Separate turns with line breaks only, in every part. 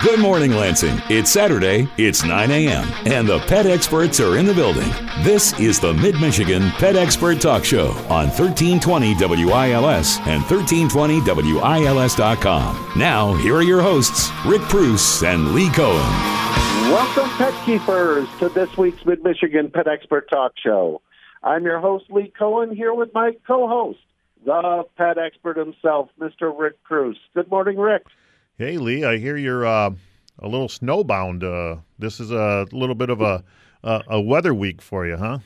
Good morning, Lansing. It's Saturday, it's 9 a.m., and the pet experts are in the building. This is the Mid Michigan Pet Expert Talk Show on 1320 WILS and 1320WILS.com. Now, here are your hosts, Rick Preuss and Lee Cohen.
Welcome, pet keepers, to this week's Mid Michigan Pet Expert Talk Show. I'm your host, Lee Cohen, here with my co host, the pet expert himself, Mr. Rick Preuss. Good morning, Rick.
Hey, Lee, I hear you're uh, a little snowbound. Uh, this is a little bit of a, a, a weather week for you, huh?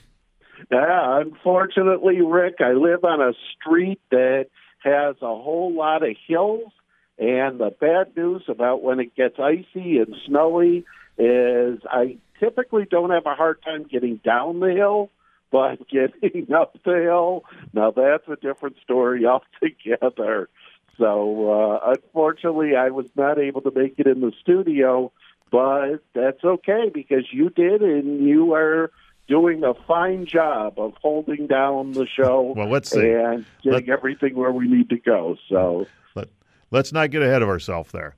Yeah, unfortunately, Rick, I live on a street that has a whole lot of hills, and the bad news about when it gets icy and snowy is I typically don't have a hard time getting down the hill, but getting up the hill, now that's a different story altogether. So uh, unfortunately, I was not able to make it in the studio, but that's okay because you did, and you are doing a fine job of holding down the show.
Well, let's see.
and getting Let, everything where we need to go. So
let, let's not get ahead of ourselves there.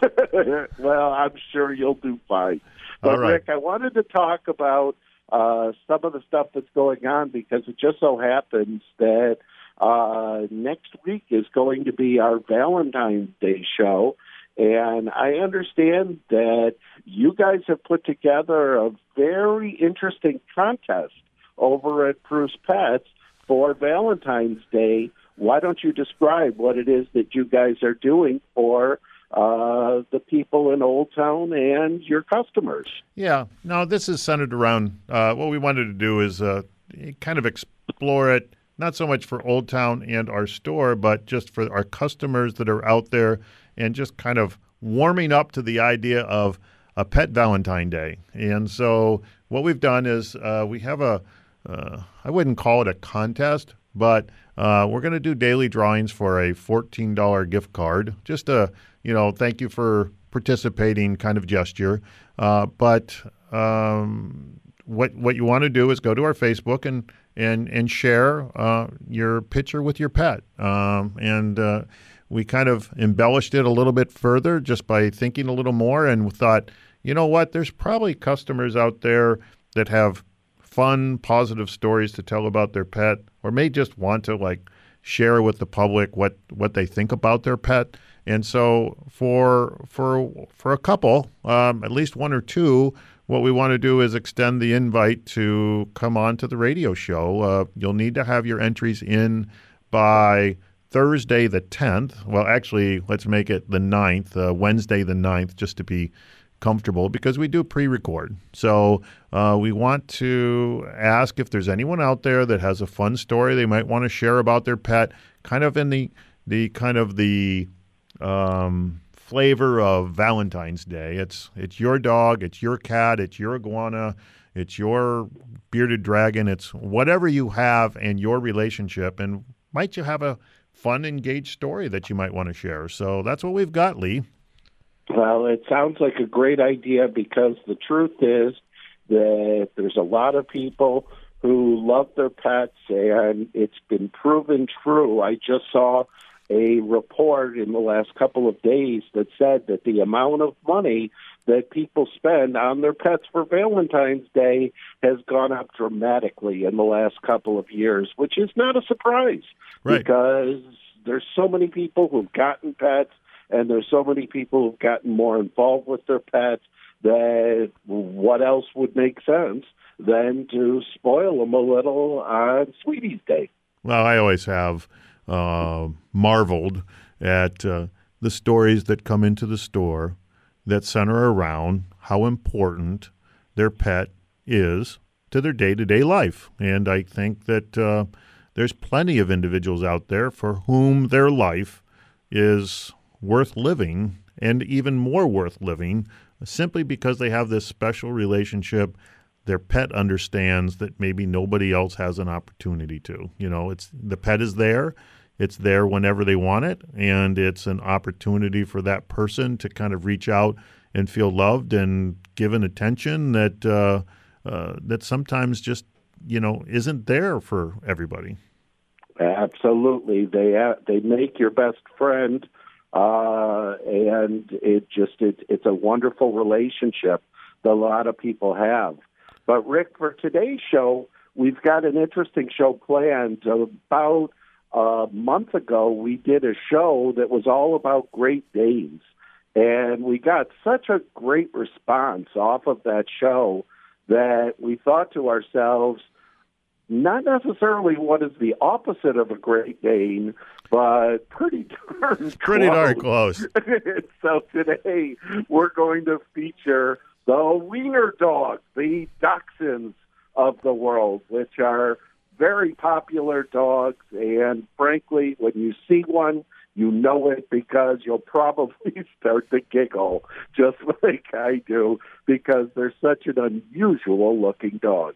well, I'm sure you'll do fine. But
right.
Rick, I wanted to talk about uh, some of the stuff that's going on because it just so happens that uh, next week is going to be our Valentine's Day show. And I understand that you guys have put together a very interesting contest over at Preuss Pets for Valentine's Day. Why don't you describe what it is that you guys are doing for uh, the people in Old Town and your customers?
Yeah, no, this is centered around uh, what we wanted to do is uh, kind of explore it not so much for Old Town and our store, but just for our customers that are out there and just kind of warming up to the idea of a pet Valentine Day. And so what we've done is uh, we have a uh, I wouldn't call it a contest, but uh, we're going to do daily drawings for a $14 gift card. Just a, you know, thank you for participating kind of gesture. Uh, but um, what what you want to do is go to our Facebook and and and share uh, your picture with your pet. Um, and uh, we kind of embellished it a little bit further just by thinking a little more, and thought, you know what? There's probably customers out there that have fun, positive stories to tell about their pet, or may just want to like share with the public what what they think about their pet. And so for for for a couple, um, at least one or two, what we want to do is extend the invite to come on to the radio show. Uh, you'll need to have your entries in by Thursday the 10th. Well, actually, let's make it the 9th, uh, Wednesday the 9th, just to be comfortable because we do pre record. So uh, we want to ask if there's anyone out there that has a fun story they might want to share about their pet, kind of in the, the kind of the, um, flavor of Valentine's Day. It's it's your dog, it's your cat, it's your iguana, it's your bearded dragon, it's whatever you have and your relationship and might you have a fun engaged story that you might want to share. So that's what we've got, Lee.
Well, it sounds like a great idea because the truth is that there's a lot of people who love their pets and it's been proven true. I just saw a report in the last couple of days that said that the amount of money that people spend on their pets for Valentine's Day has gone up dramatically in the last couple of years, which is not a surprise
right.
because there's so many people who've gotten pets and there's so many people who've gotten more involved with their pets that what else would make sense than to spoil them a little on Sweetie's Day?
Well, I always have uh, marveled at uh, the stories that come into the store that center around how important their pet is to their day to day life. And I think that uh, there's plenty of individuals out there for whom their life is worth living and even more worth living simply because they have this special relationship their pet understands that maybe nobody else has an opportunity to. You know, it's the pet is there, it's there whenever they want it, and it's an opportunity for that person to kind of reach out and feel loved and given attention that uh, uh, that sometimes just you know isn't there for everybody.
Absolutely, they uh, they make your best friend uh, and it just it, it's a wonderful relationship that a lot of people have. But Rick, for today's show, we've got an interesting show planned. About a month ago, we did a show that was all about Great Danes, and we got such a great response off of that show that we thought to ourselves not necessarily what is the opposite of a Great Dane, but pretty darn close.
pretty darn close.
so today we're going to feature the wiener dogs, the dachshunds of the world, which are very popular dogs. And frankly, when you see one, you know it because you'll probably start to giggle just like I do because they're such an unusual looking dog.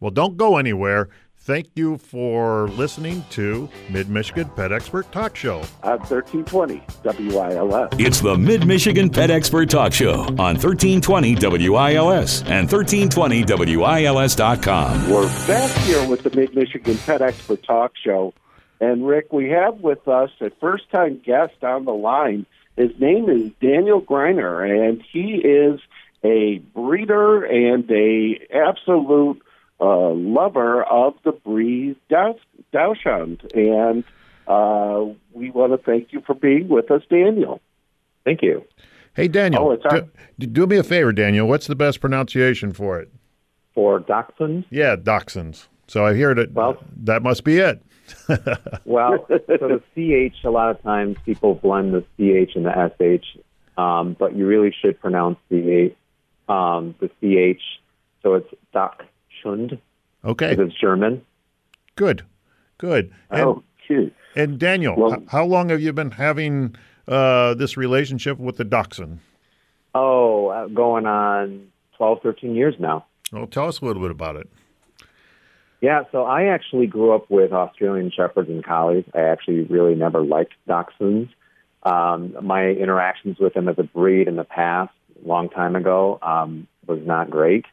Well, don't go anywhere. Thank you for listening to Mid Michigan Pet Expert Talk Show
on 1320 WILS.
It's the Mid Michigan Pet Expert Talk Show on 1320 WILS and 1320WILS.com.
We're back here with the Mid Michigan Pet Expert Talk Show. And Rick, we have with us a first time guest on the line. His name is Daniel Greiner, and he is a breeder and a absolute uh, lover of the breed Dachshund. And uh, we want to thank you for being with us, Daniel.
Thank you.
Hey, Daniel,
Oh, it's our-
do, do me a favor, Daniel. What's the best pronunciation for it?
For dachshunds,
Yeah, dachshunds. So I hear that
Well-
that must be it.
well, so the CH, a lot of times people blend the CH and the SH, um, but you really should pronounce the um, the CH. So it's
Okay,
because it's German.
good, good. And,
oh, cute.
and Daniel,
Well-
h- how long have you been having uh, this relationship with the dachshund?
Oh, uh, going on 12, 13 years now.
Well, tell us a little bit about it.
Yeah, so I actually grew up with Australian Shepherds and Collies. I actually really never liked Dachshunds. Um, my interactions with them as a breed in the past, a long time ago, um, was not great.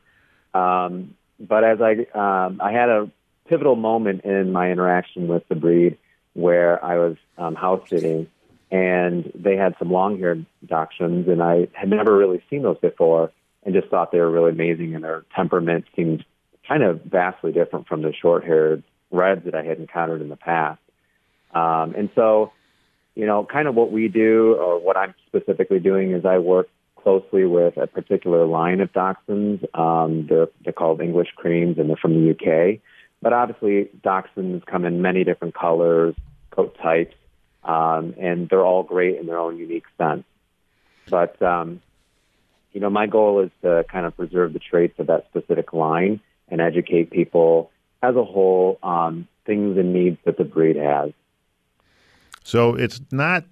Um, but as I, um, I had a pivotal moment in my interaction with the breed where I was um, house sitting, and they had some long-haired Dachshunds, and I had never really seen those before, and just thought they were really amazing, and their temperament seemed kind of vastly different from the short-haired reds that I had encountered in the past. Um, and so, you know, kind of what we do, or what I'm specifically doing, is I work closely with a particular line of dachshunds. Um, they're, they're called English creams, and they're from the UK. But obviously, dachshunds come in many different colors, coat types, um, and they're all great in their own unique sense. But um, you know, my goal is to kind of preserve the traits of that specific line and educate people as a whole on things and needs that the breed has.
So it's not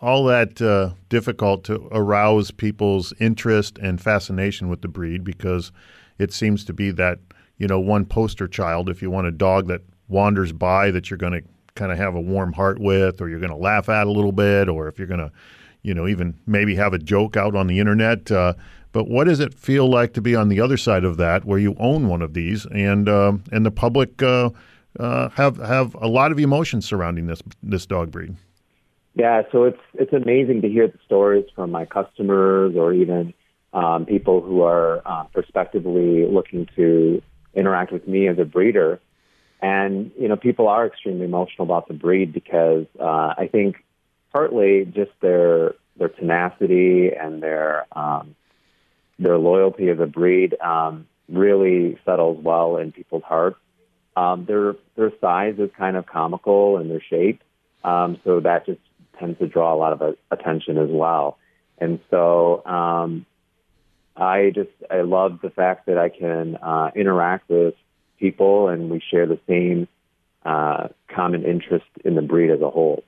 all that uh, difficult to arouse people's interest and fascination with the breed because it seems to be that you know one poster child. If you want a dog that wanders by that you're going to kind of have a warm heart with, or you're going to laugh at a little bit, or if you're going to, you know, even maybe have a joke out on the internet. Uh, but what does it feel like to be on the other side of that, where you own one of these, and uh, and the public uh, uh, have have a lot of emotions surrounding this this dog breed?
Yeah, so it's it's amazing to hear the stories from my customers or even um, people who are uh, prospectively looking to interact with me as a breeder. And you know, people are extremely emotional about the breed because uh, I think partly just their their tenacity and their um, their loyalty as a breed um, really settles well in people's hearts. Um, their their size is kind of comical in their shape, um, so that just tends to draw a lot of attention as well. And so um, I just I love the fact that I can uh, interact with people and we share the same uh, common interest in the breed as a whole.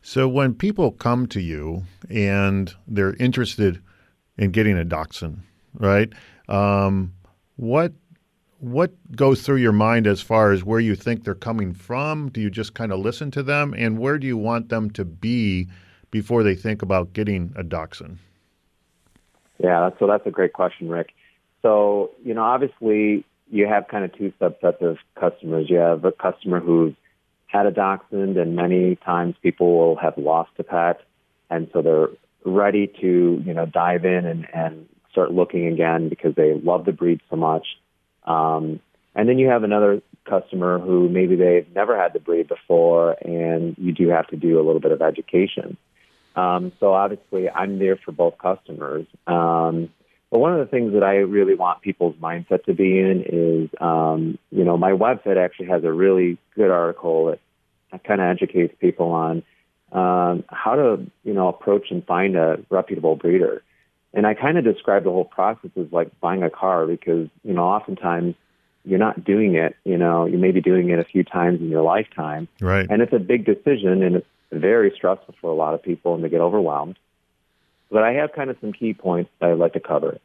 So when people come to you and they're interested in getting a dachshund, right? Um, what what goes through your mind as far as where you think they're coming from? Do you just kind of listen to them, and where do you want them to be before they think about getting a dachshund?
Yeah, so that's a great question, Rick. So you know, obviously, you have kind of two subsets of customers. You have a customer who's had a dachshund, and many times people will have lost a pet and so they're ready to you know dive in and, and start looking again because they love the breed so much. Um, and then you have another customer who maybe they've never had the breed before, and you do have to do a little bit of education. Um, so obviously, I'm there for both customers. Um, but one of the things that I really want people's mindset to be in is, um, you know, my website actually has a really good article that kind of educates people on um, how to, you know, approach and find a reputable breeder. And I kind of describe the whole process as like buying a car because, you know, oftentimes you're not doing it, you know, you may be doing it a few times in your lifetime.
Right.
And it's a big decision and it's very stressful for a lot of people and they get overwhelmed. But I have kind of some key points that I'd like to cover.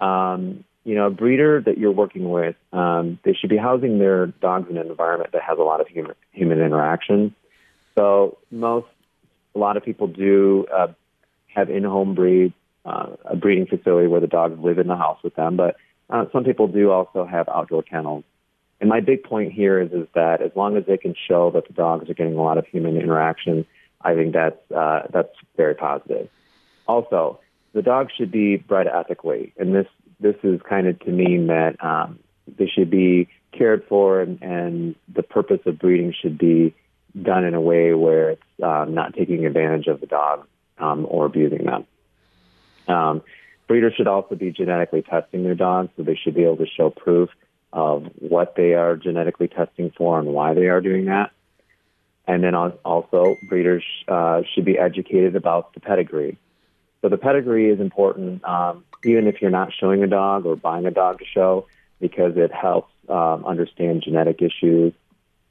Um, you know, a breeder that you're working with, um, they should be housing their dogs in an environment that has a lot of human human interaction. So most, a lot of people do uh, have in-home breed, uh, a breeding facility where the dogs live in the house with them, but uh, some people do also have outdoor kennels. And my big point here is, is that as long as they can show that the dogs are getting a lot of human interaction, I think that's uh, that's very positive. Also, the dogs should be bred ethically, and this this is kind of to mean that um, they should be cared for, and, and the purpose of breeding should be done in a way where it's um, not taking advantage of the dog um, or abusing them. Um, breeders should also be genetically testing their dogs, so they should be able to show proof of what they are genetically testing for and why they are doing that. And then also, breeders uh, should be educated about the pedigree. So the pedigree is important, um, even if you're not showing a dog or buying a dog to show, because it helps um, understand genetic issues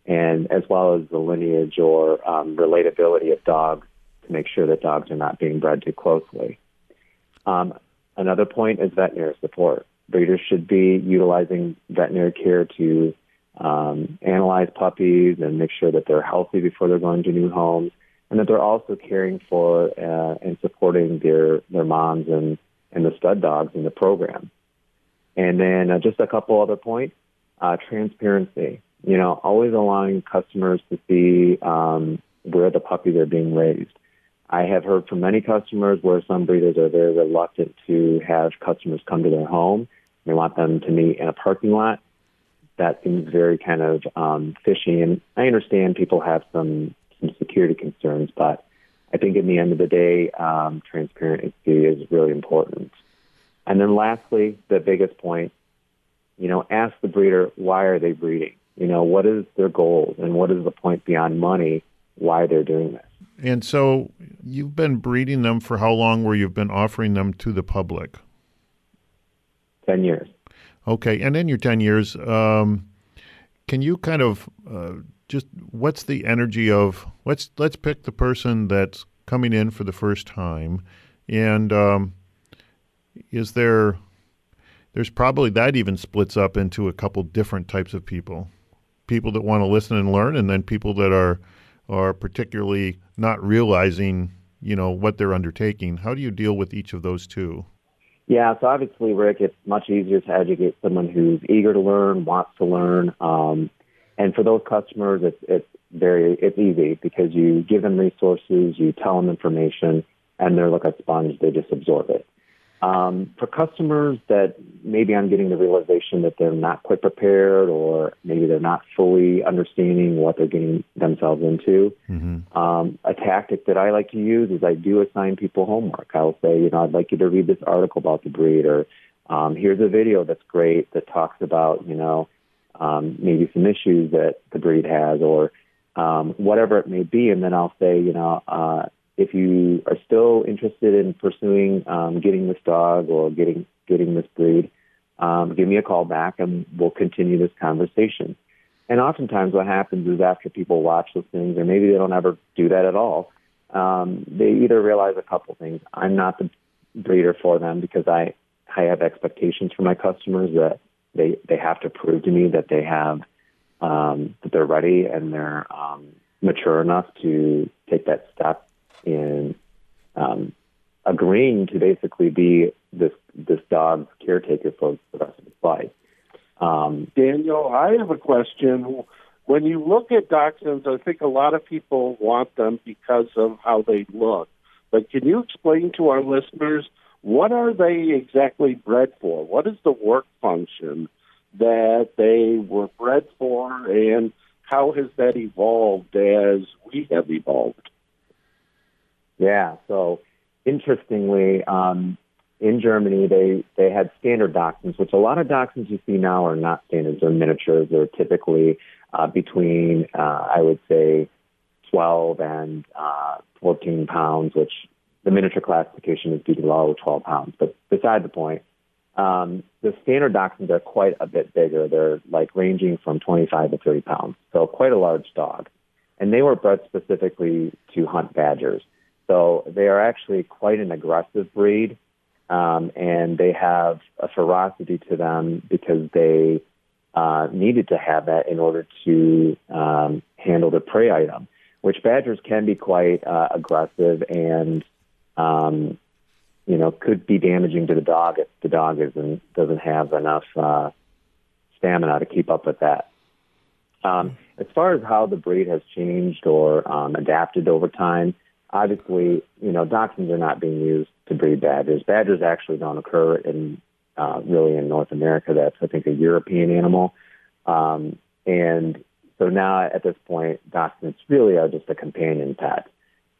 and as well as the lineage or um, relatability of dogs to make sure that dogs are not being bred too closely. Um, another point is veterinary support. Breeders should be utilizing veterinary care to um, analyze puppies and make sure that they're healthy before they're going to new homes, and that they're also caring for uh, and supporting their their moms and and the stud dogs in the program. And then uh, just a couple other points: uh, transparency. You know, always allowing customers to see um, where the puppies are being raised. I have heard from many customers where some breeders are very reluctant to have customers come to their home. They want them to meet in a parking lot. That seems very kind of um, fishy, and I understand people have some some security concerns, but I think in the end of the day, um, transparency is really important. And then lastly, the biggest point, you know, ask the breeder why are they breeding? You know, what is their goals and what is the point beyond money why they're doing this?
And so you've been breeding them for how long where you've been offering them to the public?
10 years.
Okay. And in your 10 years, um, can you kind of uh, just what's the energy of let's let's pick the person that's coming in for the first time and um, is there there's probably that even splits up into a couple different types of people people that want to listen and learn and then people that are are particularly not realizing, you know, what they're undertaking. How do you deal with each of those two?
Yeah, so obviously, Rick, it's much easier to educate someone who's eager to learn, wants to learn, um, and for those customers, it's it's very it's easy because you give them resources, you tell them information, and they're like a sponge; they just absorb it. Um, for customers that maybe I'm getting the realization that they're not quite prepared or maybe they're not fully understanding what they're getting themselves into, mm-hmm. um, a tactic that I like to use is I do assign people homework. I'll say, you know, I'd like you to read this article about the breed or um, here's a video that's great that talks about, you know, um, maybe some issues that the breed has or um, whatever it may be. And then I'll say, you know, uh, if you are still interested in pursuing um, getting this dog or getting getting this breed, um, give me a call back and we'll continue this conversation. And oftentimes, what happens is after people watch those things, or maybe they don't ever do that at all, um, they either realize a couple things: I'm not the breeder for them because I I have expectations for my customers that they they have to prove to me that they have um, that they're ready and they're um, mature enough to take that step in um, agreeing to basically be this this dog's caretaker for the rest of his life.
Um, Daniel, I have a question. When you look at dachshunds, I think a lot of people want them because of how they look. but can you explain to our listeners what are they exactly bred for? What is the work function that they were bred for, and how has that evolved as we have evolved?
Yeah, so interestingly, um, in Germany, they, they had standard dachshunds, which a lot of dachshunds you see now are not standards. They're miniatures. They're typically uh, between, uh, I would say, 12 and uh, 14 pounds, which the miniature classification is below 12 pounds. But beside the point, um, the standard dachshunds are quite a bit bigger. They're like ranging from 25 to 30 pounds, so quite a large dog. And they were bred specifically to hunt badgers. So they are actually quite an aggressive breed, um, and they have a ferocity to them because they uh, needed to have that in order to um, handle the prey item, which badgers can be quite uh, aggressive and um, you know, could be damaging to the dog if the dog isn't doesn't have enough uh, stamina to keep up with that. Um, as far as how the breed has changed or um, adapted over time, obviously, you know, dachshunds are not being used to breed badgers. Badgers actually don't occur in uh, really in North America. That's I think a European animal, um, and so now at this point, dachshunds really are just a companion pet.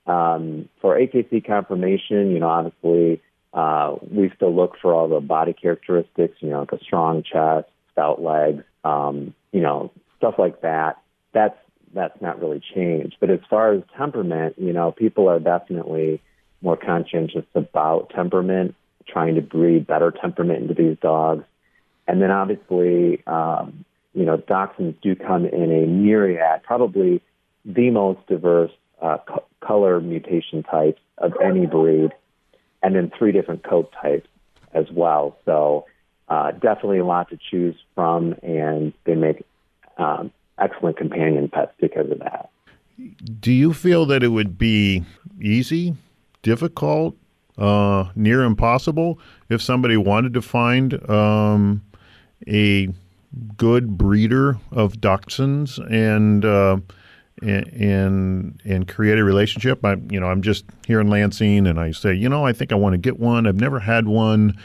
Um, for AKC conformation, you know, obviously uh, we still look for all the body characteristics, you know, like a strong chest, stout legs, um, you know, stuff like that. That's that's not really changed. But as far as temperament, you know, people are definitely more conscientious about temperament, trying to breed better temperament into these dogs. And then obviously, um, you know, dachshunds do come in a myriad, probably the most diverse uh, co- color mutation types of any breed, and then three different coat types as well. So uh, definitely a lot to choose from, and they make um, excellent companion pets because of that.
Do you feel that it would be easy, difficult, uh, near impossible if somebody wanted to find um, a good breeder of dachshunds and uh, and and create a relationship. I you know I'm just here in Lansing, and I say you know I think I want to get one. I've never had one.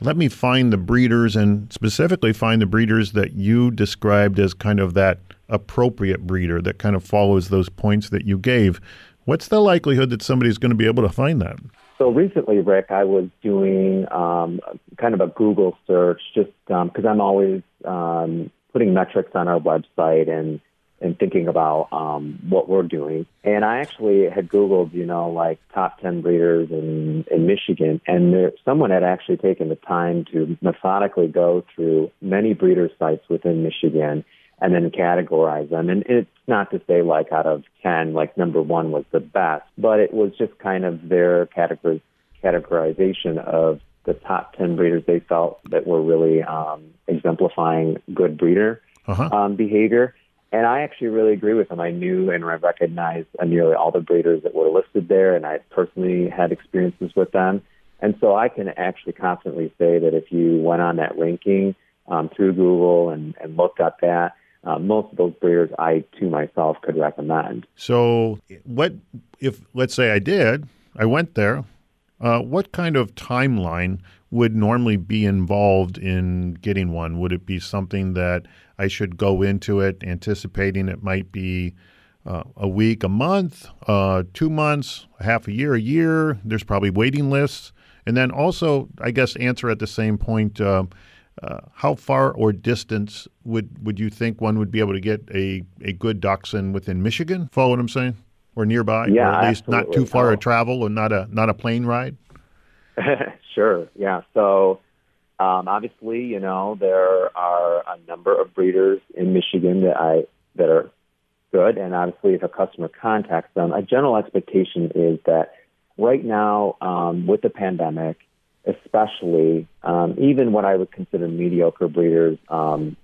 Let me find the breeders and specifically find the breeders that you described as kind of that appropriate breeder that kind of follows those points that you gave. What's the likelihood that somebody's going to be able to find that?
So recently, Rick, I was doing um, kind of a Google search just because um, I'm always um, putting metrics on our website and and thinking about um, what we're doing. And I actually had Googled, you know, like top 10 breeders in, in Michigan, and there, someone had actually taken the time to methodically go through many breeder sites within Michigan and then categorize them. And it's not to say like out of 10, like number one was the best, but it was just kind of their categor- categorization of the top 10 breeders they felt that were really um, exemplifying good breeder uh-huh. um, behavior. And I actually really agree with them. I knew and I recognized nearly all the breeders that were listed there, and I personally had experiences with them. And so I can actually confidently say that if you went on that ranking um, through Google and, and looked at that, uh, most of those breeders I to myself could recommend.
So, what if, let's say I did, I went there, uh, what kind of timeline would normally be involved in getting one? Would it be something that I should go into it anticipating it might be uh, a week, a month, uh, two months, half a year, a year. There's probably waiting lists. And then also, I guess, answer at the same point uh, how far or distance would, would you think one would be able to get a, a good dachshund within Michigan? Follow what I'm saying? Or nearby?
Yeah,
or at least
absolutely.
not too far oh. to travel and not a, not a plane ride?
sure. Yeah. So um, obviously, you know, there are a number of breeders in Michigan that I that are good, and obviously, if a customer contacts them, a general expectation is that right now, um, with the pandemic, especially, um, even what I would consider mediocre breeders um,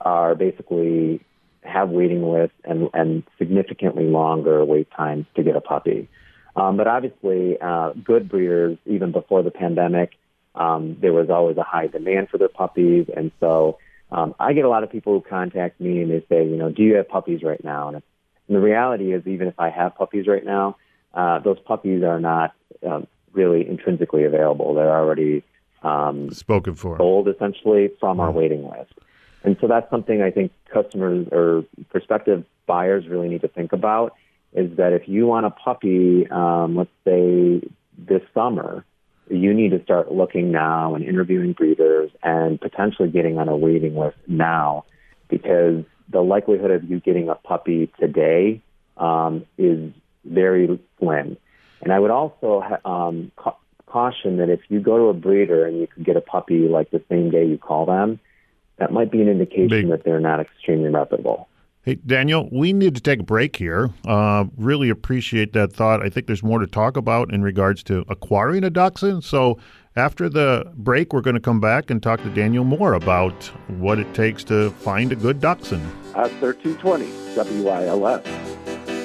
are basically have waiting lists and, and significantly longer wait times to get a puppy. Um, but obviously, uh, good breeders, even before the pandemic, um, there was always a high demand for their puppies. And so um, I get a lot of people who contact me and they say, you know, do you have puppies right now? And, and the reality is, even if I have puppies right now, uh, those puppies are not um, really intrinsically available. They're already um,
spoken for,
sold essentially from our waiting list. And so that's something I think customers or prospective buyers really need to think about is that if you want a puppy, um, let's say this summer, you need to start looking now and interviewing breeders and potentially getting on a waiting list now because the likelihood of you getting a puppy today um, is very slim. And I would also um, ca- caution that if you go to a breeder and you could get a puppy like the same day you call them, that might be an indication Big. that they're not extremely reputable.
Hey, Daniel, we need to take a break here. Uh, really appreciate that thought. I think there's more to talk about in regards to acquiring a dachshund. So, after the break, we're going to come back and talk to Daniel more about what it takes to find a good dachshund.
At 1320 WILS.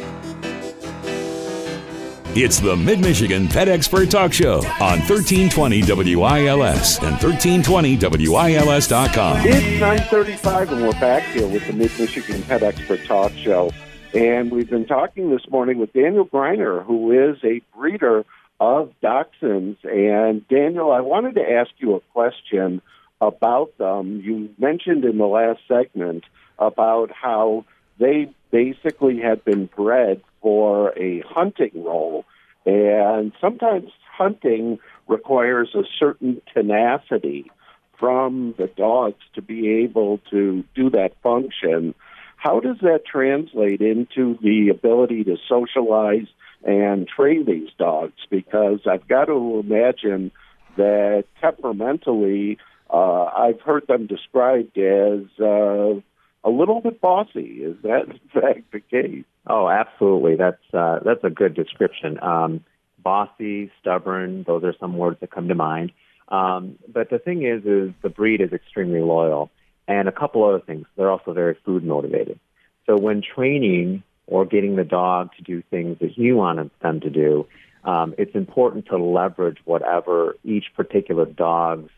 It's the Mid Michigan Pet Expert Talk Show on 1320 WILS and 1320WILS.com.
It's 935 and we're back here with the Mid Michigan Pet Expert Talk Show. And we've been talking this morning with Daniel Greiner, who is a breeder of dachshunds. And Daniel, I wanted to ask you a question about them. You mentioned in the last segment about how they basically had been bred for a hunting role. And sometimes hunting requires a certain tenacity from the dogs to be able to do that function. How does that translate into the ability to socialize and train these dogs? Because I've got to imagine that temperamentally, uh, I've heard them described as uh, a little bit bossy. Is that in fact the case?
Oh, absolutely. That's uh, that's a good description. Um, bossy, stubborn. Those are some words that come to mind. Um, but the thing is, is the breed is extremely loyal, and a couple other things. They're also very food motivated. So when training or getting the dog to do things that you want them to do, um, it's important to leverage whatever each particular dog's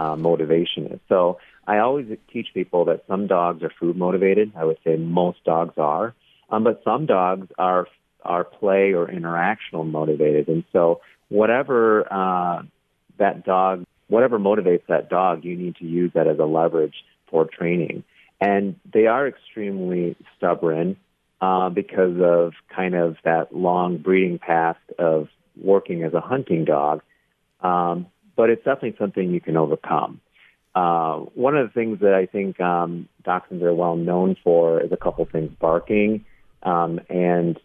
uh, motivation is. So I always teach people that some dogs are food motivated. I would say most dogs are, um, but some dogs are are play or interactional motivated. And so whatever uh, that dog, whatever motivates that dog, you need to use that as a leverage for training. And they are extremely stubborn uh, because of kind of that long breeding path of working as a hunting dog. Um, but it's definitely something you can overcome. Uh, one of the things that I think um, dachshunds are well known for is a couple things: barking um, and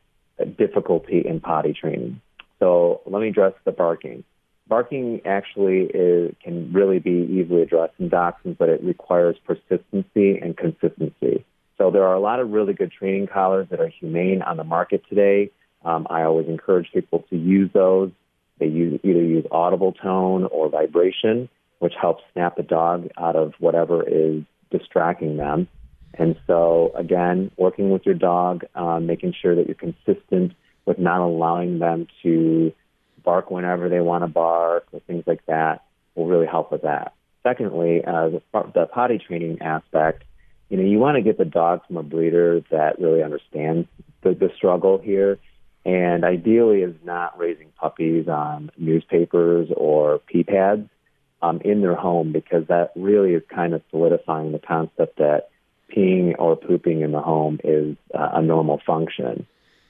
difficulty in potty training. So let me address the barking. Barking actually is, can really be easily addressed in dachshunds, but it requires persistency and consistency. So there are a lot of really good training collars that are humane on the market today. Um, I always encourage people to use those. They use, either use audible tone or vibration which helps snap the dog out of whatever is distracting them. And so, again, working with your dog, um, making sure that you're consistent with not allowing them to bark whenever they want to bark or things like that will really help with that. Secondly, uh, the, the potty training aspect, you know, you want to get the dog from a breeder that really understands the, the struggle here and ideally is not raising puppies on newspapers or pee pads um, in their home because that really is kind of solidifying the concept that peeing or pooping in the home is uh, a normal function.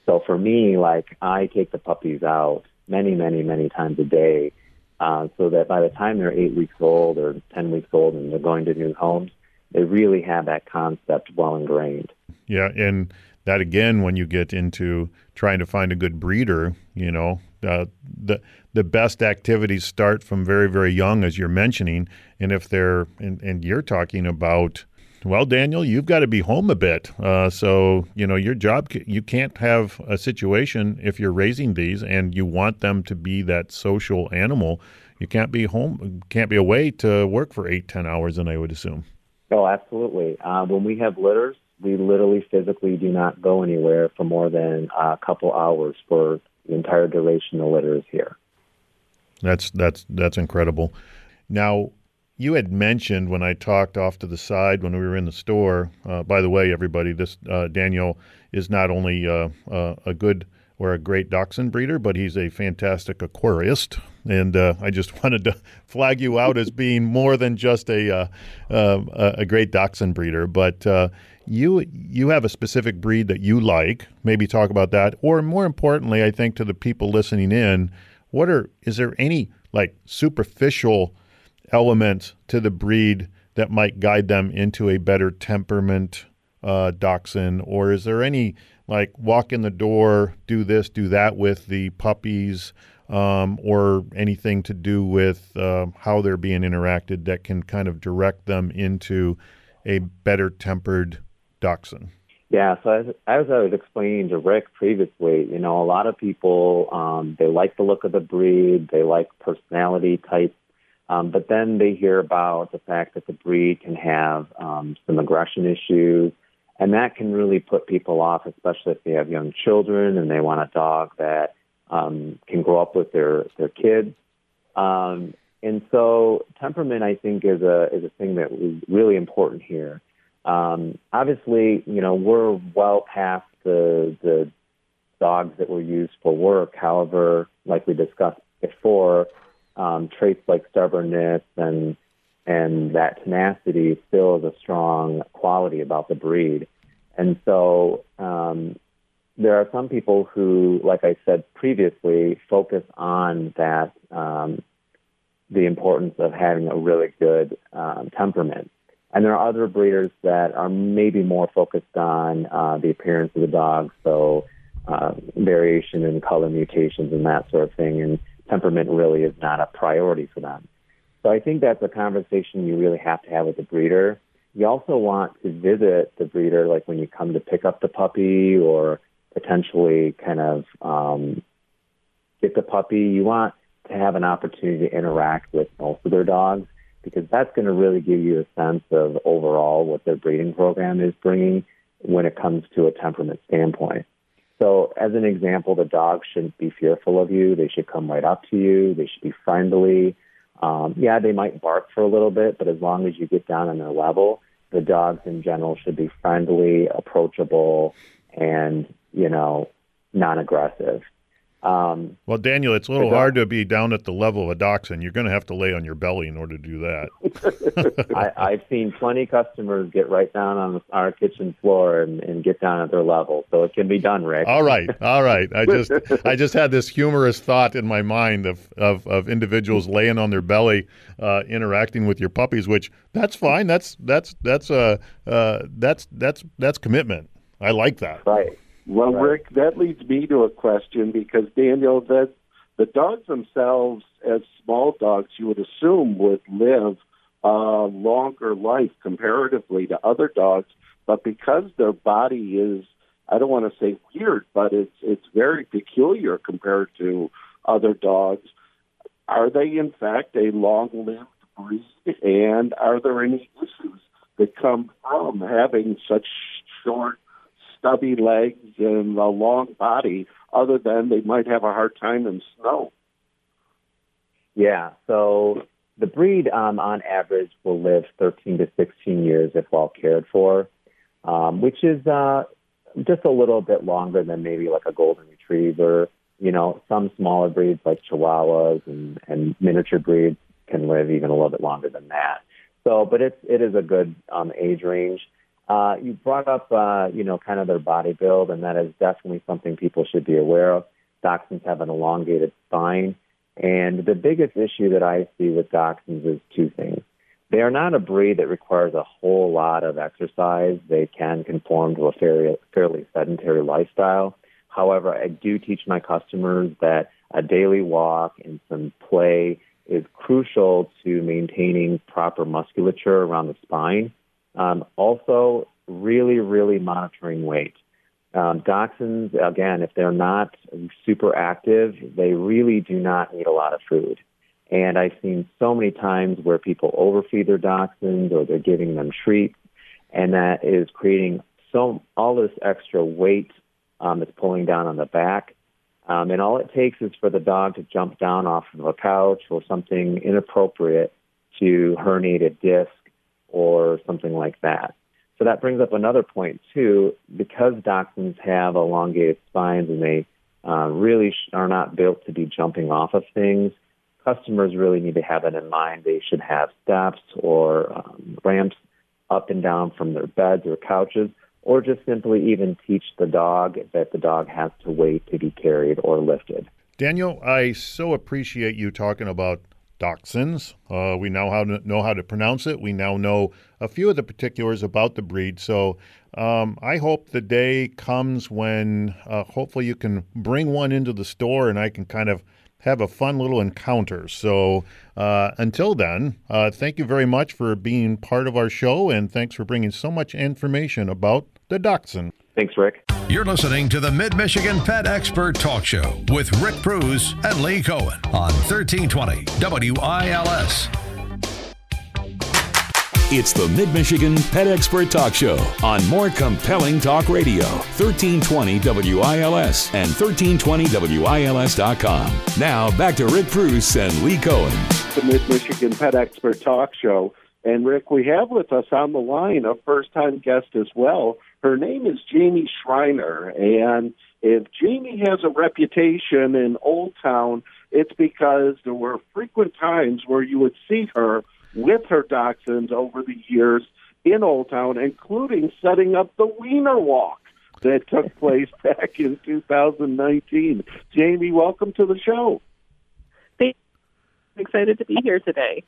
So for me, like I take the puppies out many, many, many times a day, uh, so that by the time they're eight weeks old or ten weeks old and they're going to new homes, they really have that concept well ingrained.
Yeah, and that again, when you get into trying to find a good breeder, you know, uh, the the best activities start from very very young, as you're mentioning, and if they're and, and you're talking about. Well, Daniel, you've got to be home a bit. Uh, so, you know, your job, you can't have a situation if you're raising these and you want them to be that social animal. You can't be home, can't be away to work for eight, ten hours, and I would assume.
Oh, absolutely. Uh, when we have litters, we literally physically do not go anywhere for more than a couple hours for the entire duration the litter is here.
That's that's that's incredible. Now, you had mentioned when I talked off to the side when we were in the store. Uh, by the way, everybody, this uh, Daniel is not only uh, uh a good or a great dachshund breeder, but he's a fantastic aquarist. And uh, I just wanted to flag you out as being more than just a uh, a great dachshund breeder. But you you have a specific breed that you like. Maybe talk about that, or more importantly, I think to the people listening in, what are is there any like superficial element to the breed that might guide them into a better temperament uh, dachshund, or is there any like walk in the door, do this, do that with the puppies, um, or anything to do with uh, how they're being interacted that can kind of direct them into a better tempered
Yeah, so as, as I was explaining to Rick previously, you know, a lot of people um, they like the look of the breed, they like personality type, um, but then they hear about the fact that the breed can have um, some aggression issues, and that can really put people off, especially if they have young children and they want a dog that um, can grow up with their their kids. Um, and so temperament, I think, is a is a thing that is really important here. Um, obviously, you know, we're well past the the dogs that were used for work. However, like we discussed before, um, traits like stubbornness and and that tenacity still is a strong quality about the breed. And so um, there are some people who, like I said previously, focus on that um, the importance of having a really good um, temperament. And there are other breeders that are maybe more focused on uh, the appearance of the dog, so uh, variation in color mutations and that sort of thing. And temperament really is not a priority for them. So I think that's a conversation you really have to have with the breeder. You also want to visit the breeder, like when you come to pick up the puppy or potentially kind of um, get the puppy. You want to have an opportunity to interact with most of their dogs because that's going to really give you a sense of overall what their breeding program is bringing when it comes to a temperament standpoint. So, as an example, the dogs shouldn't be fearful of you. They should come right up to you. They should be friendly. Um, yeah, they might bark for a little bit, but as long as you get down on their level, the dogs in general should be friendly, approachable, and you know, non-aggressive.
Um, well, Daniel, it's a little hard to be down at the level of a dachshund. You're going to have to lay on your belly in order to do
that. I, have seen plenty customers get right down on our kitchen floor and, and, get down at their level, so it can be done, Rick.
All right, all right. I just I just had this humorous thought in my mind of of, of individuals laying on their belly, uh, interacting with your puppies, which that's fine. That's that's that's uh, uh that's that's that's commitment. I like that.
Right.
Well, right. Rick, that leads me to a question because Daniel, that the dogs themselves, as small dogs, you would assume would live a longer life comparatively to other dogs, but because their body is, I don't want to say weird, but it's it's very peculiar compared to other dogs. Are they in fact a long-lived breed, and are there any issues that come from having such short stubby legs and a long body, other than they might have a hard time in snow.
Yeah, so the breed um, on average will live 13 to 16 years if well cared for, um, which is uh, just a little bit longer than maybe like a golden retriever. You know, some smaller breeds like Chihuahuas and, and miniature breeds can live even a little bit longer than that. So, but it's it is a good um, age range. Uh, you brought up, uh, you know, kind of their body build, and that is definitely something people should be aware of. Dachshunds have an elongated spine, and the biggest issue that I see with dachshunds is two things. They are not a breed that requires a whole lot of exercise. They can conform to a fairly, fairly sedentary lifestyle. However, I do teach my customers that a daily walk and some play is crucial to maintaining proper musculature around the spine um, also, really, really monitoring weight. Um, dachshunds, again, if they're not super active, they really do not need a lot of food. And I've seen so many times where people overfeed their dachshunds or they're giving them treats, and that is creating so all this extra weight um, that's pulling down on the back. Um, and all it takes is for the dog to jump down off of a couch or something inappropriate to herniate a disc or something like that. So that brings up another point too, because dachshunds have elongated spines and they uh, really are not built to be jumping off of things. Customers really need to have that in mind. They should have steps or um, ramps up and down from their beds or couches, or just simply even teach the dog that the dog has to wait to be carried or lifted.
Daniel, I so appreciate you talking about dachshunds. Uh, we now to know how to pronounce it. We now know a few of the particulars about the breed. So um, I hope the day comes when uh, hopefully you can bring one into the store and I can kind of have a fun little encounter. So uh, until then, uh, thank you very much for being part of our show and thanks for bringing so much information about the dachshund.
Thanks, Rick.
You're listening to the Mid Michigan Pet Expert Talk Show with Rick Preuss and Lee Cohen on 1320 WILS.
It's the Mid Michigan Pet Expert Talk Show on more compelling talk radio, 1320 WILS and 1320WILS.com. Now back to Rick Preuss and Lee Cohen.
The Mid Michigan Pet Expert Talk Show. And Rick, we have with us on the line a first time guest as well. Her name is Jamie Schriner. And if Jamie has a reputation in Old Town, it's because there were frequent times where you would see her with her dachshunds over the years in Old Town, including setting up the Wiener Walk that took place back in 2019. Jamie, welcome to the show.
Thanks. I'm excited to be here today.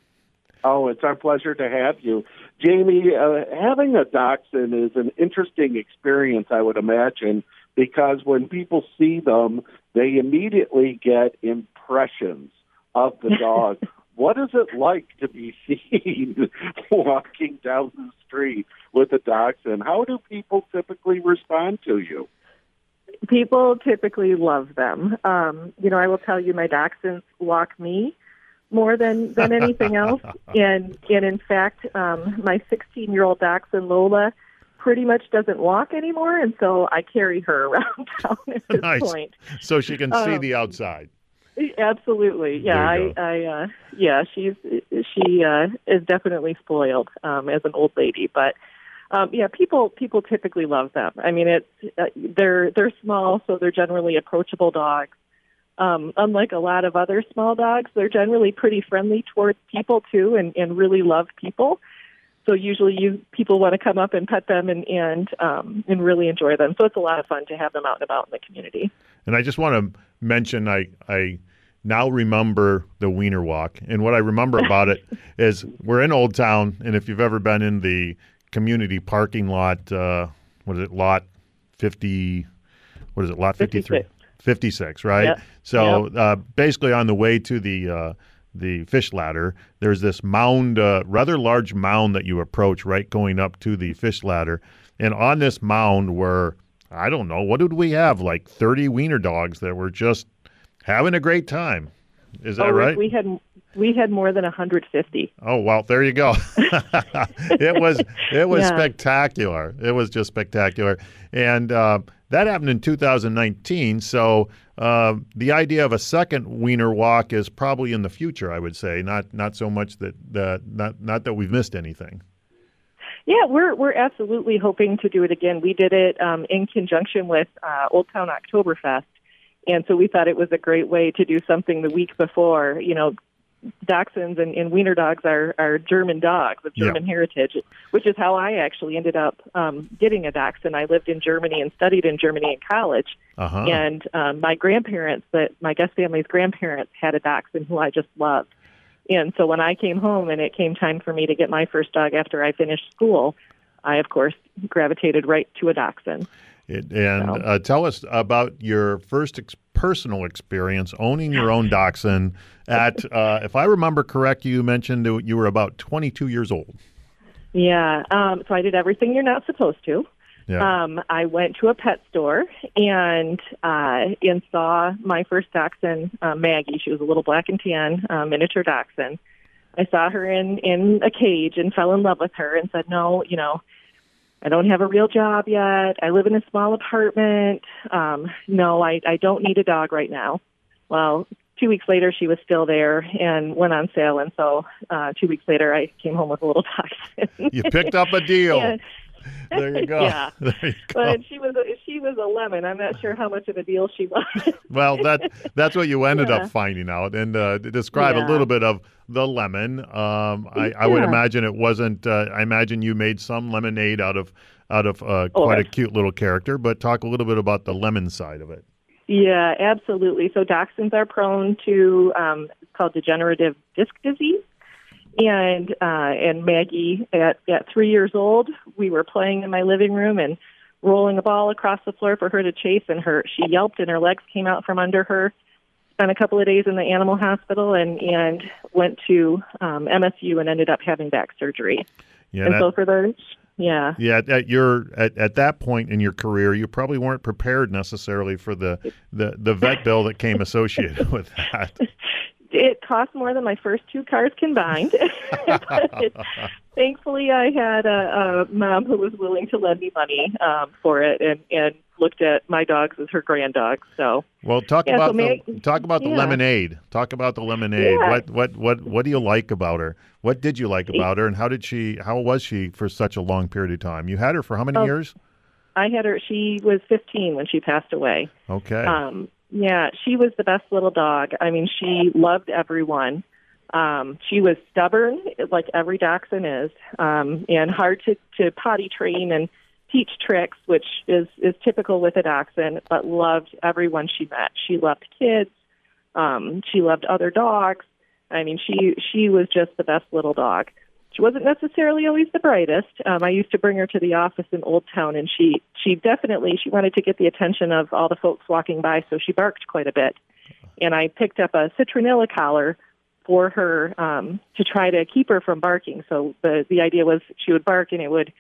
Oh, it's our pleasure to have you. Jamie, uh, having a dachshund is an interesting experience, I would imagine, because when people see them, they immediately get impressions of the dog. what is it like to be seen walking down the street with a dachshund? How do people typically respond to you?
People typically love them. Um, you know, I will tell you, my dachshunds walk me more than than anything else. And and in fact, um, my 16 year old dachshund Lola pretty much doesn't walk anymore, and so I carry her around town at this
nice.
point.
So she can see
Um,
the outside.
Absolutely, yeah. I. I, uh, yeah. She's she uh, is definitely spoiled um, as an old lady, but um, yeah, people people typically love them. I mean, it's uh, they're they're small, so they're generally approachable dogs. Um, unlike a lot of other small dogs, they're generally pretty friendly towards people too, and, and really love people. So usually, you people want to come up and pet them and and um, and really enjoy them. So it's a lot of fun to have them out and about in the community.
And I just want to mention I I now remember the Wiener Walk, and what I remember about it is we're in Old Town, and if you've ever been in the community parking lot, uh, what is it, lot fifty? What is it, lot fifty three?
56.
56, right?
Yep.
So uh, basically, on the way to the uh, the fish ladder, there's this mound, uh, rather large mound that you approach right going up to the fish ladder, and on this mound were I don't know what did we have like 30 wiener dogs that were just having a great time. Is that
oh,
right?
we had we had more than 150.
Oh well, there you go. it was it was
Yeah.
spectacular. It was just spectacular, and uh, that happened in 2019. So uh, the idea of a second Wiener Walk is probably in the future. I would say not not so much that that not not that we've missed anything.
Yeah, we're we're absolutely hoping to do it again. We did it um, in conjunction with uh, Old Town Oktoberfest, and so we thought it was a great way to do something the week before. You know, Dachshunds and, and Wiener dogs are, are German dogs of
Yeah.
German heritage, which is how I actually ended up um, getting a Dachshund. I lived in Germany and studied in Germany in college,
Uh huh.
and um, my grandparents, that my guest family's grandparents, had a dachshund who I just loved. And so when I came home and it came time for me to get my first dog after I finished school, I of course gravitated right to a dachshund.
It, and
So-
uh, tell us about your first ex- personal experience owning your own dachshund. At, uh, if I remember correct, you mentioned that you were about 22 years old.
Yeah, um, so I did everything you're not supposed to.
Yeah.
Um, I went to a pet store and uh, and saw my first dachshund, uh, Maggie. She was a little black and tan uh, miniature dachshund. I saw her in in a cage and fell in love with her and said, "No, you know, I don't have a real job yet. I live in a small apartment. Um, no, I I don't need a dog right now." Well, two weeks later, she was still there and went on sale, and so uh, two weeks later, I came home with a little dachshund.
you picked up a deal.
And,
there you go.
Yeah.
There you go.
But she was a, she was a lemon. I'm not sure how much of a deal she was.
well, that that's what you ended
Yeah.
up finding out. And uh, describe a little bit of the lemon. Um, I, I would imagine it wasn't. Uh, I imagine you made some lemonade out of out of uh,
Oh,
quite a cute little character. But talk a little bit about the lemon side of it.
Yeah, absolutely. So dachshunds are prone to um, it's called degenerative disc disease. And uh, and Maggie, at at three years old, we were playing in my living room and rolling a ball across the floor for her to chase, and her she yelped and her legs came out from under her. Spent a couple of days in the animal hospital and and went to um, MSU and ended up having back surgery.
Yeah.
and
that-
so for those, yeah
Yeah, at, at your at, at that point in your career, you probably weren't prepared necessarily for the, the, the vet bill that came associated with that.
it cost more than my first two cars combined. it, thankfully, I had a, a mom who was willing to lend me money um, for it, and and looked at my dogs as her grand dogs. So
Well, talk
Yeah,
about
so
the
may-
talk about the
yeah.
lemonade. Talk about the lemonade.
Yeah.
What what what what do you like about her? What did you like about her, and how did she? How was she for such a long period of time? You had her for how many
Oh.
years?
I had her. She was 15 when she passed away.
Okay.
Um, yeah, she was the best little dog. I mean, she loved everyone. Um, she was stubborn, like every dachshund is, um, and hard to, to potty train and teach tricks, which is, is typical with a dachshund, but loved everyone she met. She loved kids. Um, she loved other dogs. I mean, she she was just the best little dog. She wasn't necessarily always the brightest. Um, I used to bring her to the office in Old Town, and she she definitely she wanted to get the attention of all the folks walking by, so she barked quite a bit. And I picked up a citronella collar for her um, to try to keep her from barking. So the the idea was she would bark and it would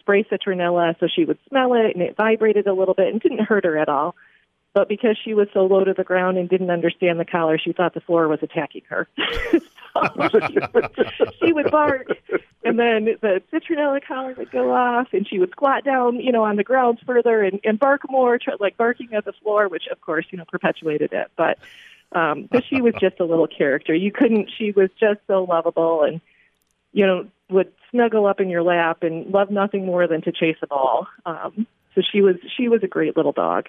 spray citronella, so she would smell it, and it vibrated a little bit and didn't hurt her at all. But because she was so low to the ground and didn't understand the collar, she thought the floor was attacking her. she would bark, and then the citronella collar would go off, and she would squat down, you know, on the ground further and, and bark more, tr- like barking at the floor, which of course, you know, perpetuated it. But um, but she was just a little character. You couldn't. She was just so lovable, and you know, would snuggle up in your lap and love nothing more than to chase a ball. Um, so she was she was a great little dog.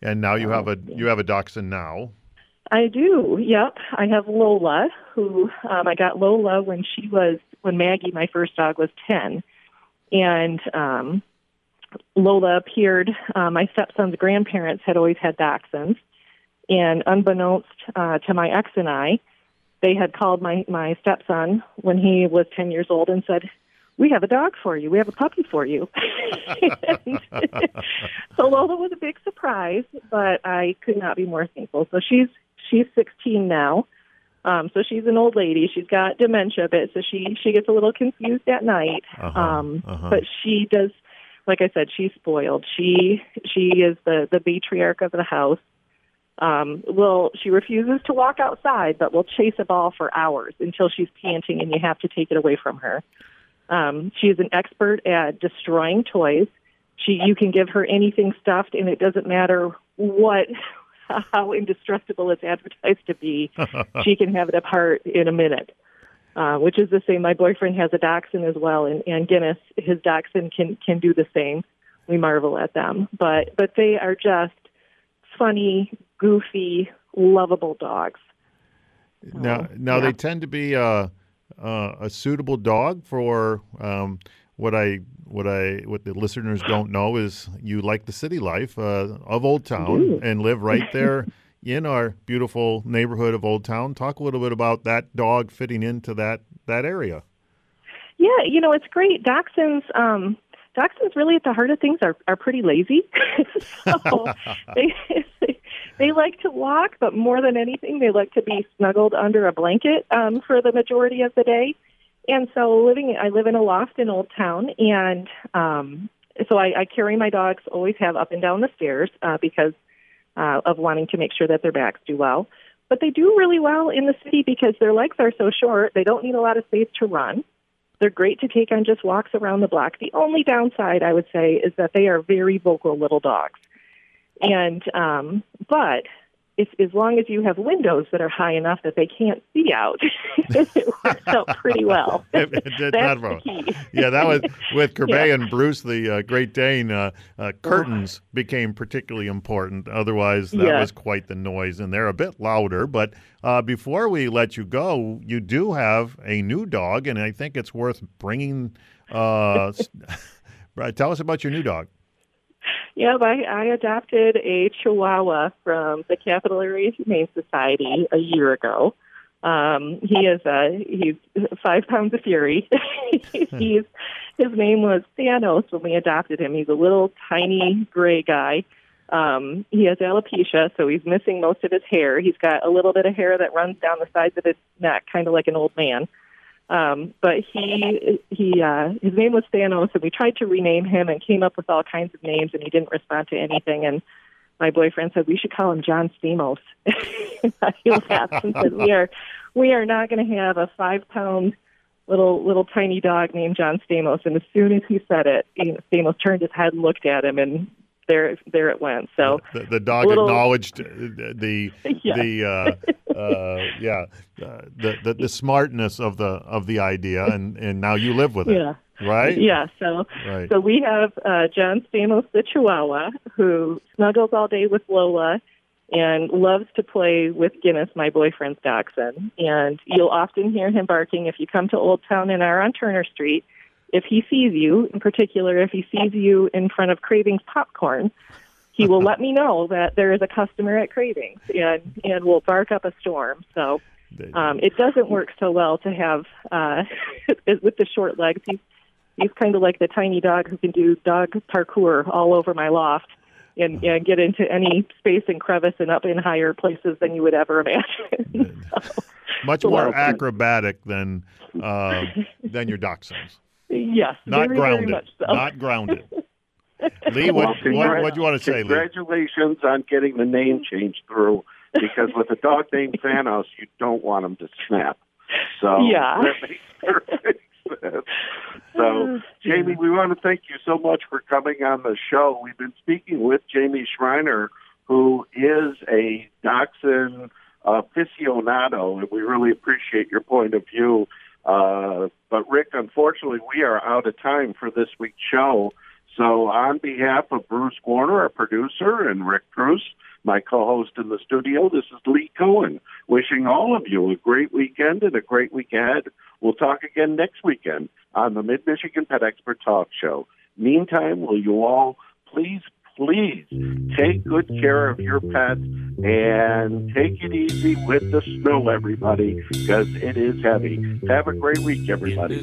and now you have a you have a dachshund now.
I do. Yep. I have Lola, who um, I got Lola when she was when Maggie, my first dog, was ten, and um, Lola appeared. Uh, my stepson's grandparents had always had dachshunds, and unbeknownst uh, to my ex and I, they had called my my stepson when he was ten years old and said. We have a dog for you. We have a puppy for you. So Lola was a big surprise, but I could not be more thankful. So she's she's 16 now. Um, so she's an old lady. She's got dementia a bit, so she she gets a little confused at night.
Uh-huh,
Um,
uh-huh.
But she does, like I said, she's spoiled. She she is the the matriarch of the house. Um, will she refuses to walk outside, but will chase a ball for hours until she's panting, and you have to take it away from her. Um, she is an expert at destroying toys. She you can give her anything stuffed, and it doesn't matter what how indestructible it's advertised to be. she can have it apart in a minute. Uh, which is the same. My boyfriend has a dachshund as well, and, and Guinness, his dachshund can can do the same. We marvel at them, but but they are just funny, goofy, lovable dogs.
Now,
Oh,
now
yeah.
they tend to be uh, uh, a suitable dog for um, what I what I what the listeners don't know is you like the city life uh, of Old Town and live right there in our beautiful neighborhood of Old Town. Talk a little bit about that dog fitting into that that area.
Yeah, you know, it's great. Dachshunds, um, dachshunds really at the heart of things are, are pretty lazy. so they, they like to walk, but more than anything, they like to be snuggled under a blanket um, for the majority of the day. And so living, I live in a loft in Old Town, and um, so I, I carry my dogs, always have up and down the stairs uh, because uh, of wanting to make sure that their backs do well. But they do really well in the city because their legs are so short. They don't need a lot of space to run. They're great to take on just walks around the block. The only downside, I would say, is that they are very vocal little dogs. And um, but if, as long as you have windows that are high enough that they can't see out, it works out pretty well.
It- it did
That's the key.
Yeah, that was with Courbet
Yeah.
and Bruce, the uh, Great Dane. Uh, uh, curtains became particularly important. Otherwise, that
Yeah.
was quite the noise, and they're a bit louder. But uh, before we let you go, you do have a new dog, and I think it's worth bringing. Uh, Right, tell us about your new dog.
Yeah, I, I adopted a Chihuahua from the Capital Area Humane Society a year ago. Um, he is uh, he's five pounds of fury. he's his name was Thanos when we adopted him. He's a little tiny gray guy. Um, he has alopecia, so he's missing most of his hair. He's got a little bit of hair that runs down the sides of his neck, kind of like an old man. Um, but he he uh, his name was Thanos, and we tried to rename him and came up with all kinds of names, and he didn't respond to anything. And my boyfriend said we should call him John Stamos. he laughed and said we are we are not going to have a five pound little little tiny dog named John Stamos. And as soon as he said it, you know, Stamos turned his head and looked at him, and there there it went. So
The, the dog
little-
acknowledged uh, the
Yeah.
the uh, uh, yeah uh, the, the the smartness of the of the idea, and and now you live with it,
yeah.
right?
Yeah, so
Right.
so we have uh, John Stamos the Chihuahua who snuggles all day with Lola and loves to play with Guinness, my boyfriend's dachshund. And you'll often hear him barking if you come to Old Town and are on Turner Street. If he sees you, in particular, if he sees you in front of Cravings Popcorn, he will let me know that there is a customer at Cravings and and will bark up a storm. So um, it doesn't work so well to have uh, with the short legs. He's he's kind of like the tiny dog who can do dog parkour all over my loft and, and get into any space and crevice and up in higher places than you would ever imagine. So,
Much more acrobatic than uh, than your dachshunds.
Yes,
Not
very,
grounded.
very much so.
Not grounded. Lee, what,
Well,
what, what do you want to say, Lee?
Congratulations on getting the name changed through because with a dog named Thanos, you don't want him to snap. So
Yeah.
that makes perfect sense. So, oh, Jamie, we want to thank you so much for coming on the show. We've been speaking with Jamie Schriner, who is a dachshund aficionado, and we really appreciate your point of view. Uh, but, Rick, unfortunately, we are out of time for this week's show. So, on behalf of Bruce Warner, our producer, and Rick Preuss, my co host in the studio, this is Lee Cohen, wishing all of you a great weekend and a great week ahead. We'll talk again next weekend on the Mid Michigan Pet Expert Talk Show. Meantime, will you all please, please take good care of your pets and take it easy with the snow, everybody, because it is heavy. Have a great week, everybody.